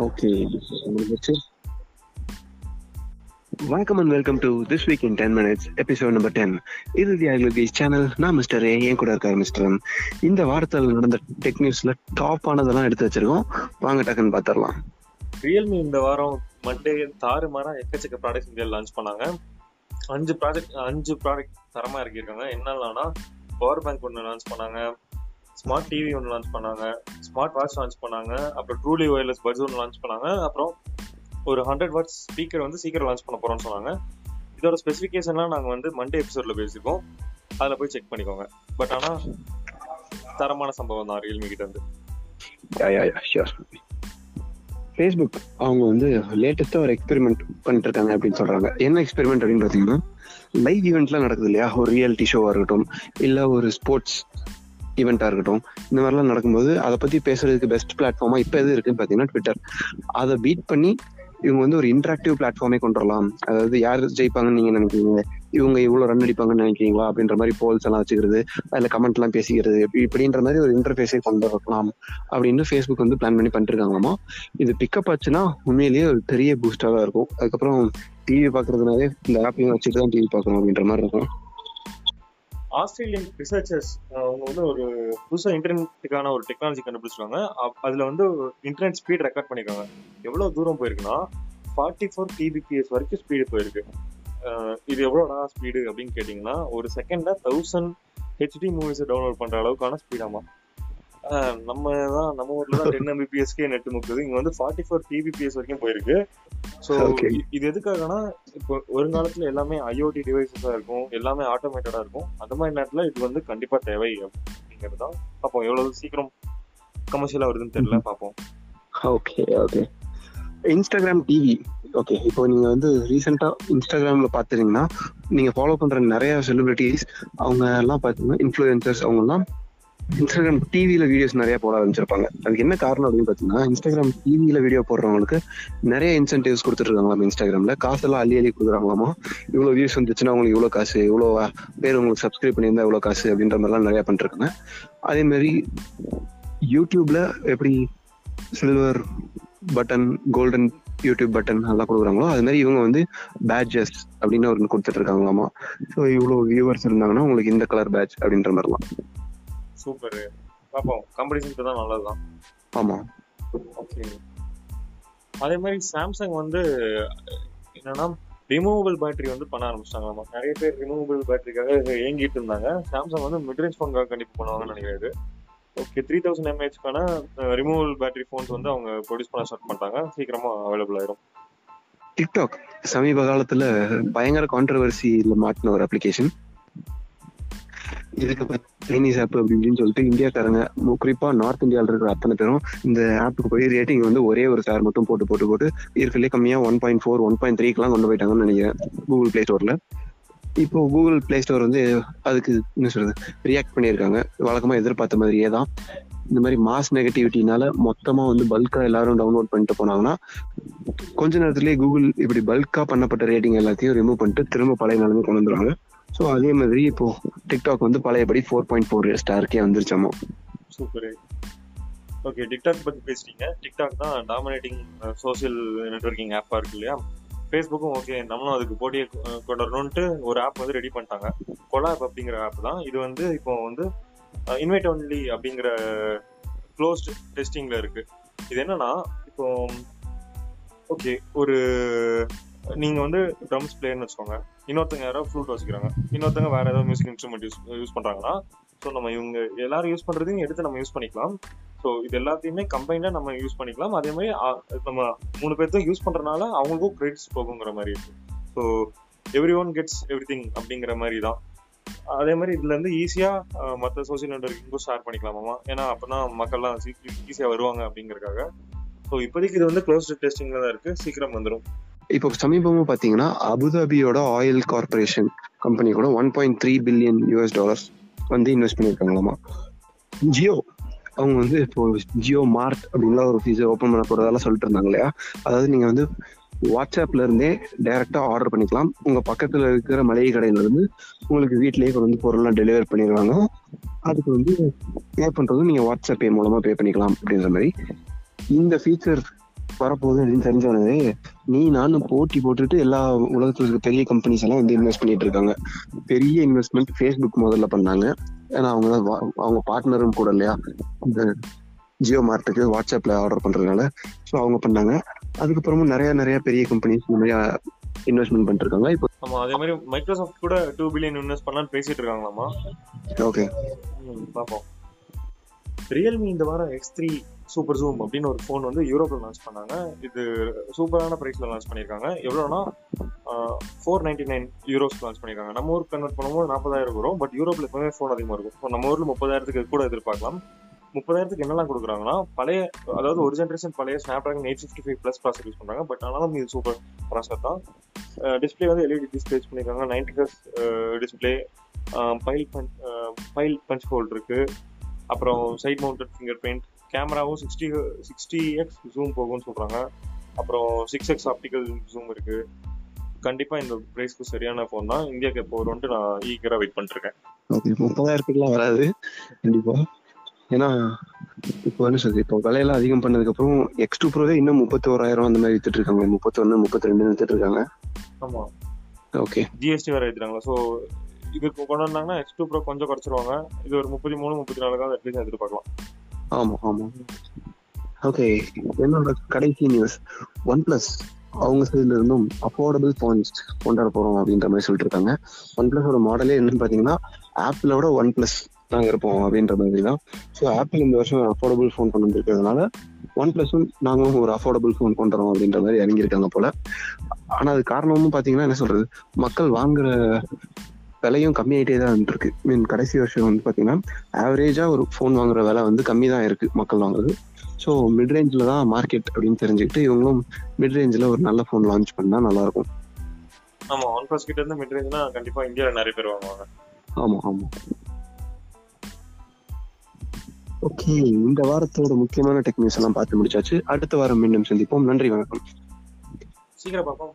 Okay முடிஞ்சிச்சு வணக்கம் and welcome to this week in ten minutes episode number ten இது the அக்லகேஜ் channel நான் mister A என் கூட இருக்கார் மிஸ்டர் இந்த வாரத்தில் நடந்த டெக் நியூஸ்ல டாப் ஆனதெல்லாம் எடுத்து வச்சிருக்கோம். வாங்க டக்குன்னு பார்த்துடலாம் ரியல்மி இந்த வாரம் மண்டே தாறு மாறா எக்கச்சக்க ப்ராடக்ட்ஸ் இங்கே லான்ச் பண்ணாங்க. அஞ்சு ப்ராஜெக்ட் அஞ்சு ப்ராடக்ட் தரமா இறக்கியிருக்காங்க. என்னெல்லாம்னா பவர் பேங்க் ஒன்று லான்ச் பண்ணாங்க. ஸ்மார்ட் டிவி ஒன்று லான்ச் பண்ணாங்க. ஸ்மார்ட் வாட்ச் லான்ச் பண்ணாங்க. அப்புறம் ட்ரூலி ஒயர்லெஸ் பட்ஸ் ஒன்று லான்ச் பண்ணாங்க. அப்புறம் ஒரு ஹண்ட்ரட் வாட்ஸ் ஸ்பீக்கர் வந்து சீக்கிரம் லான்ச் பண்ண போகிறோம்னு சொன்னாங்க. இதோட ஸ்பெசிஃபிகேஷன்லாம் நாங்கள் வந்து மண்டே எபிசோடில் பேசியிருக்கோம். அதில் போய் செக் பண்ணிக்கோங்க. பட் ஆனால் தரமான சம்பவம் தான் ரியல்மி கிட்ட இருந்து. ஃபேஸ்புக் அவங்க வந்து லேட்டஸ்ட்டாக ஒரு எக்ஸ்பெரிமெண்ட் பண்ணிட்டு இருக்காங்க அப்படின்னு சொல்கிறாங்க என்ன எக்ஸ்பெரிமெண்ட் அப்படின்னு பார்த்தீங்கன்னா லைவ் ஈவெண்ட்லாம் நடக்குது இல்லையா? ஒரு ரியாலிட்டி ஷோவாக இருக்கட்டும் இல்லை ஒரு ஸ்போர்ட்ஸ் ஈவெண்ட்டாக இருக்கட்டும் இந்த மாதிரிலாம் நடக்கும்போது அதை பற்றி பேசுறதுக்கு பெஸ்ட் பிளாட்ஃபார்மாக இப்போ எது இருக்குன்னு பார்த்தீங்கன்னா ட்விட்டர் அதை பீட் பண்ணி இவங்க வந்து ஒரு இன்ட்ராக்டிவ் பிளாட்ஃபார்மே கொண்டு வரலாம். அதாவது யார் ஜெயிப்பாங்கன்னு நீங்க நினைக்கிறீங்க? இவங்க இவ்வளவு ரன் அடிப்பாங்கன்னு நினைக்கிறீங்களா? அப்படின்ற மாதிரி போல்ஸ் எல்லாம் வச்சுக்கிறது அதுல கமெண்ட் எல்லாம் பேசிக்கிறது இப்படின்ற மாதிரி ஒரு இன்டர்ஃபேஸே கொண்டு வரலாம் அப்படின்னு ஃபேஸ்புக் வந்து பிளான் பண்ணி பண்ணிட்டு இருக்காங்களாமா இது பிக்கப் ஆச்சுன்னா உண்மையிலேயே ஒரு பெரிய பூஸ்டாக தான் இருக்கும். அதுக்கப்புறம் டிவி பாக்குறதுனாலே இந்த ஆப்பையும் வச்சுட்டு தான் டிவி பார்க்கணும் அப்படின்ற மாதிரி இருக்கும். ஆஸ்திரேலியன் ரிசர்ச்சர்ஸ் அவங்க வந்து ஒரு புதுசாக இன்டர்நெட்டுக்கான ஒரு டெக்னாலஜி கண்டுபிடிச்சிருக்காங்க. அப்- வந்து இன்டர்நெட் ஸ்பீட் ரெக்கார்ட் பண்ணியிருக்காங்க எவ்வளோ தூரம் போயிருக்குன்னா ஃபார்ட்டி ஃபோர் டிபிபிஎஸ் வரைக்கும் ஸ்பீடு போயிருக்கு. இது எவ்வளோடா ஸ்பீடு அப்படின்னு கேட்டிங்கன்னா ஒரு செகண்டில் தௌசண்ட் ஹெச்டி மூவிஸை டவுன்லோட் பண்ணுற அளவுக்கான ஸ்பீடாமா நம்ம தான் நம்ம ஊர்ல தான் டென் எம்பிபிஎஸ்க்கே நெட் முக்குது இங்க வந்து ஃபார்ட்டி ஃபோர் டிபிபிஎஸ் வரைக்கும் போயிருக்கு. ஸோ. இது எதுக்காகனா இப்போ வருங்காலத்துல எல்லாமே ஐஓடி டிவைசஸா இருக்கும் எல்லாமே ஆட்டோமேட்டடா இருக்கும். அந்த மாதிரி நேரத்துல இது வந்து கண்டிப்பா தேவை அப்படிங்கிறது தான் பார்ப்போம். எவ்வளவு சீக்கிரம் கமர்ஷியலா வருதுன்னு தெரியல பார்ப்போம். Okay okay Instagram TV okay இப்போ நீங்க வந்து ரீசெண்டா இன்ஸ்டாகிராம்ல பாத்துட்டீங்கன்னா நீங்க ஃபாலோ பண்ற நிறைய செலிபிரிட்டிஸ் அவங்க எல்லாம் பாத்தீங்கன்னா இன்ஃபுளுசர்ஸ் அவங்க எல்லாம் இன்ஸ்டாகிராம் டிவியில வீடியோஸ் நிறைய போட ஆரம்பிச்சிருப்பாங்க. அதுக்கு என்ன காரணம் அப்படின்னு பாத்தீங்கன்னா இன்ஸ்டாகிராம் டிவியில வீடியோ போடுறவங்களுக்கு நிறைய இன்சென்டிவ்ஸ் கொடுத்துட்டு இருக்காங்களாம் இன்ஸ்டாகிராம்ல காசெல்லாம் அள்ளி அள்ளி கொடுக்குறாங்களாமா இவ்வளவு வியூஸ் வந்துச்சுன்னா உங்களுக்கு இவ்வளவு காசு இவ்வளவு பேர் உங்களுக்கு சப்ஸ்கிரைப் பண்ணியிருந்தா இவ்வளவு காசு அப்படின்ற மாதிரிலாம் நிறைய பண்ணிருக்காங்க. அதே மாதிரி யூடியூப்ல எப்படி silver button golden YouTube button எல்லாம் கொடுக்குறாங்களோ அது மாதிரி இவங்க வந்து பேட்ஜஸ் அப்படின்னு ஒரு கொடுத்துட்டு இருக்காங்களாமா ஸோ இவ்வளோ வியூவர்ஸ் இருந்தாங்கன்னா உங்களுக்கு இந்த கலர் பேட்ச் அப்படின்ற மாதிரிலாம். சூப்பர் பார்ப்போம் காம்படிஷனுக்கு தான் நல்லதுதான். ஆமா. ஓகே அதே மாதிரி சாம்சங் வந்து என்னன்னா ரிமூவபிள் பேட்டரி வந்து பண்ண ஆரம்பிச்சிட்டாங்களாமா நிறைய பேர் ரிமூவபிள் பேட்டரிக்காக ஏங்கிட்டு இருந்தாங்க. சாம்சங் வந்து மிட்ரேஞ்ச் ஃபோனுக்காக கண்டிப்பா பண்ணுவாங்கன்னு நினைக்கிறது ஓகே த்ரீ தௌசண்ட் எம்ஏஹெச்க்கான ரிமூவபிள் பேட்டரி ஃபோன்ஸ் வந்து அவங்க ப்ரொடியூஸ் பண்ண ஸ்டார்ட் பண்ணிட்டாங்க. சீக்கிரமா அவைலபிள் ஆயிரும். டிக்டாக் சமீப காலத்துல பயங்கர கான்ட்ரவர்சியில மாட்டின ஒரு அப்ளிகேஷன் இதுக்கு சைனீஸ் ஆப் அப்படி இப்படின்னு சொல்லிட்டு இந்தியாக்காரங்க குறிப்பாக நார்த் இந்தியாவில் இருக்கிற அத்தனை பேரும் இந்த ஆப்புக்கு போய் ரேட்டிங் வந்து ஒரே ஒரு ஸ்டார் மட்டும் போட்டு போட்டு போட்டு இருக்கிறதுலே கம்மியாக one point four one point த்ரீக்கெலாம் கொண்டு போயிட்டாங்கன்னு நினைக்கிறேன் கூகுள் பிளே ஸ்டோரில் இப்போ கூகுள் பிளே ஸ்டோர் வந்து அதுக்கு என்ன சொல்றது ரியாக்ட் பண்ணியிருக்காங்க. வழக்கமாக எதிர்பார்த்த மாதிரியே தான். இந்த மாதிரி மாஸ் நெகட்டிவிட்டினால மொத்தமா வந்து பல்கா எல்லாரும் டவுன்லோட் பண்ணிட்டு போனாங்கன்னா கொஞ்ச நேரத்திலேயே கூகுள் இப்படி பல்கா பண்ணப்பட்ட ரேட்டிங் எல்லாத்தையும் ரிமூவ் பண்ணிட்டு திரும்ப பழைய நிலைமை கொண்டு வந்துருவாங்க. ஸோ அதே மாதிரி இப்போ டிக்டாக் வந்து பழையபடி ஃபோர் பாயிண்ட் ஃபோர் ஸ்டார்க்கே வந்துருச்சாமா. சூப்பர் ஓகே டிக்டாக் பற்றி பேசிட்டீங்க. டிக்டாக் தான் டாமினேட்டிங் சோசியல் நெட்வொர்க்கிங் ஆப்பாக இருக்கு இல்லையா? ஃபேஸ்புக்கும் ஓகே நம்மளும் அதுக்கு போட்டியை கொ- கொண்டு வரணும்ட்டு ஒரு ஆப் வந்து ரெடி பண்ணிட்டாங்க. கொலாப் அப்படிங்கிற ஆப் தான். இது வந்து இப்போ வந்து இன்வைட் ஒன்லி அப்படிங்கிற க்ளோஸ்ட் டெஸ்டிங்கில் இருக்குது இது என்னன்னா இப்போ ஓகே ஒரு நீங்க வந்து ட்ரம்ஸ் பிளேயர்னு வச்சுக்கோங்க. இன்னொருத்தங்க யாரோ ஃப்ளூட் வச்சுக்கிறாங்க. இன்னொருத்தங்க வேற ஏதாவது மியூசிக் இன்ஸ்ட்ருமெண்ட் யூஸ் யூஸ் பண்றாங்கன்னா ஸோ நம்ம இவங்க எல்லாரும் யூஸ் பண்றதையும் எடுத்து நம்ம யூஸ் பண்ணிக்கலாம். ஸோ இது எல்லாத்தையுமே கம்பைண்டா நம்ம யூஸ் பண்ணிக்கலாம். அதே மாதிரி நம்ம மூணு பேர்த்தும் யூஸ் பண்றதுனால அவங்களுக்கும் கிரெடிட்ஸ் போகுங்கிற மாதிரி இருக்கு. So everyone gets everything அப்படிங்கிற மாதிரி தான். அதே மாதிரி இதுல இருந்து ஈஸியா மற்ற சோசியல் நெட்ஒர்க்கிங்கும் ஷேர் பண்ணிக்கலாமா ஏன்னா அப்பதான் மக்கள்லாம் ஈஸியா வருவாங்க அப்படிங்கறக்காக ஸோ இப்போதைக்கு இது வந்து க்ளோஸ்ட் டெஸ்டிங்ல தான் இருக்கு. சீக்கிரம் வந்துடும் இப்போ சமீபமா பாத்தீங்கன்னா அபுதாபியோட ஆயில் கார்பரேஷன் கம்பெனி கூட one point three billion US dollars வந்து இன்வெஸ்ட் பண்ணியிருக்காங்களாமா? ஜியோ. அவங்க வந்து இப்போ ஜியோ மார்ட் அப்படின்லாம் ஒரு ஃபீஸை ஓப்பன் பண்ண போகிறதால சொல்லிட்டு இருந்தாங்க இல்லையா? அதாவது நீங்க வந்து வாட்ஸ்அப்ல இருந்தே டைரக்டா ஆர்டர் பண்ணிக்கலாம். உங்க பக்கத்துல இருக்கிற மளிகை கடையில இருந்து உங்களுக்கு வீட்லயே கொண்டு வந்து பொருள்லாம் டெலிவர் பண்ணிடுவாங்க. அதுக்கு வந்து பே பண்றதும் நீங்க வாட்ஸ்அப் பே மூலமா பே பண்ணிக்கலாம் அப்படின்ற மாதிரி. இந்த ஃபீச்சர் வரப்போகுது அப்படின்னு தெரிஞ்சவனே நீ நானும் போட்டி போட்டுட்டு எல்லா உலகத்துல இருக்க பெரிய கம்பெனிஸ் எல்லாம் வந்து இன்வெஸ்ட் பண்ணிட்டு இருக்காங்க. பெரிய இன்வெஸ்ட்மெண்ட் ஃபேஸ்புக் முதல்ல பண்ணாங்க. ஏன்னா அவங்க தான் அவங்க பார்ட்னரும் கூட இல்லையா? இந்த ஜியோ மார்ட்டுக்கு வாட்ஸ்அப்ல ஆர்டர் பண்றதுனால ஸோ அவங்க பண்ணாங்க. அதுக்கப்புறமும் நிறைய நிறைய பெரிய கம்பெனிஸ் இந்த மாதிரி இன்வெஸ்ட்மெண்ட் பண்ணிட்டு இருக்காங்க. இப்போ ஆமா அதே மாதிரி மைக்ரோசாஃப்ட் கூட டூ பில்லியன் இன்வெஸ்ட் பண்ணலாம்னு பேசிட்டு இருக்காங்களாமா ஓகே ம், பார்ப்போம் ரியல்மி இந்த வாரம் எக்ஸ் த்ரீ சூப்பர் ஜூம் அப்படின்னு ஒரு ஃபோன் வந்து யூரோப்பில் லான்ச் பண்ணாங்க. இது சூப்பரான ப்ரைஸில் லான்ச் பண்ணியிருக்காங்க. எவ்வளோனா four ninety nine euros launch பண்ணியிருக்காங்க. நம்ம ஊருக்கு கன்வெர்ட் பண்ணும்போது நாற்பதாயிரம் வரும். பட் யூரோப்பில் எப்பவுமே ஃபோன் அதிகமாக இருக்கும். ஸோ நம்ம ஊரில் முப்பதாயிரத்துக்கு கூட எதிர்பார்க்கலாம். முப்பதாயிரத்துக்கு என்னெல்லாம் கொடுக்குறாங்கன்னா பழைய அதாவது ஒரு ஜென்ரேஷன் பழைய Snapdragon eight fifty five plus processor use பண்ணுறாங்க பட் ஆனாலும் இது சூப்பர் ப்ராசர் தான். டிஸ்பிளே வந்து எல்இடி டிஸ்பிளே யூஸ் பண்ணியிருக்காங்க. Ninety hertz display file punch file punch hold இருக்குது அப்புறம் சைட் மவுண்டட் ஃபிங்கர் பிரிண்ட் கேமராவும் சிக்ஸ்டி சிக்ஸ்டி எக்ஸ் ஜூம் போகும்னு சொல்றாங்க. அப்புறம் சிக்ஸ் எக்ஸ் ஆப்டிக்கல் ஜூம் இருக்கு. கண்டிப்பா இந்த பிரைஸ்க்கு சரியான ஃபோன் தான். இந்தியாவுக்கு எப்போ வரும்ட்டு நான் ஈகரா வெயிட் பண்ணிட்டு இருக்கேன் ஓகே முப்பதாயிரத்துக்குலாம் வராது. கண்டிப்பா. ஏன்னா இப்போ என்ன சொல்றது? இப்போ விலையெல்லாம் அதிகம் பண்ணதுக்கு அப்புறம் எக்ஸ் டூ ப்ரோவே இன்னும் முப்பத்தி ஓராயிரம் அந்த மாதிரி வித்துட்டு இருக்காங்க. முப்பத்தொன்னு முப்பத்தி ரெண்டு வித்துட்டு இருக்காங்க. ஆமா. ஓகே ஜிஎஸ்டி வேற ஏத்துறாங்களா? ஸோ இது கொண்டு வந்தாங்கன்னா எக்ஸ் டூ ப்ரோ கொஞ்சம் குறைச்சிருவாங்க. இது ஒரு முப்பத்தி மூணு முப்பத்தி நாலு நாலுக்காக அட்லீஸ்ட் எதிர்பார்க்கலாம் ஆமா ஆமா. ஓகே என்னோட கடைசி நியூஸ் ஒன் பிளஸ் அவங்க சைடுல இருந்தும் அஃபோர்டபுள் ஃபோன்ஸ் கொண்டாட போறோம் அப்படின்ற மாதிரி சொல்லிட்டு இருக்காங்க ஒன் பிளஸோட மாடலே என்னன்னு பாத்தீங்கன்னா ஆப்பிளோட ஒன் பிளஸ் நாங்க இருப்போம் அப்படின்ற மாதிரி தான். ஸோ ஆப்பிள் இந்த வருஷம் அஃபோர்டபுள் ஃபோன் கொண்டு வந்திருக்கிறதுனால ஒன் பிளஸும் நாங்களும் ஒரு அஃபோர்டபுள் ஃபோன் கொண்டு வரோம் அப்படின்ற மாதிரி இறங்கியிருக்காங்க போல. ஆனா அது காரணமும் பாத்தீங்கன்னா என்ன சொல்றது? மக்கள் வாங்குற விலையும் கம்மியாயிட்டே தான் இருக்கு மீன் கடைசி வருஷம் வந்து பாத்தீங்கன்னா ஆவரேஜா ஒரு ஃபோன் வாங்குற விலை வந்து கம்மி தான் இருக்கு மக்கள் வாங்குறது. ஸோ மிட் ரேஞ்சில் தான் மார்க்கெட் அப்படின்னு தெரிஞ்சுக்கிட்டு இவங்களும் மிட் ரேஞ்சில் ஒரு நல்ல ஃபோன் லான்ச் பண்ணா நல்லா இருக்கும் ஆமா ஒன் பிளஸ் கிட்ட இருந்து மிட் ரேஞ்ச்னா கண்டிப்பா இந்தியாவில் நிறைய பேர் வாங்குவாங்க. ஆமா ஆமா. ஓகே இந்த வாரத்தோட முக்கியமான டெக் நியூஸ் எல்லாம் பார்த்து முடிச்சாச்சு. அடுத்த வாரம் மீண்டும் சந்திப்போம். நன்றி வணக்கம். சீக்கிரம் பார்ப்போம்.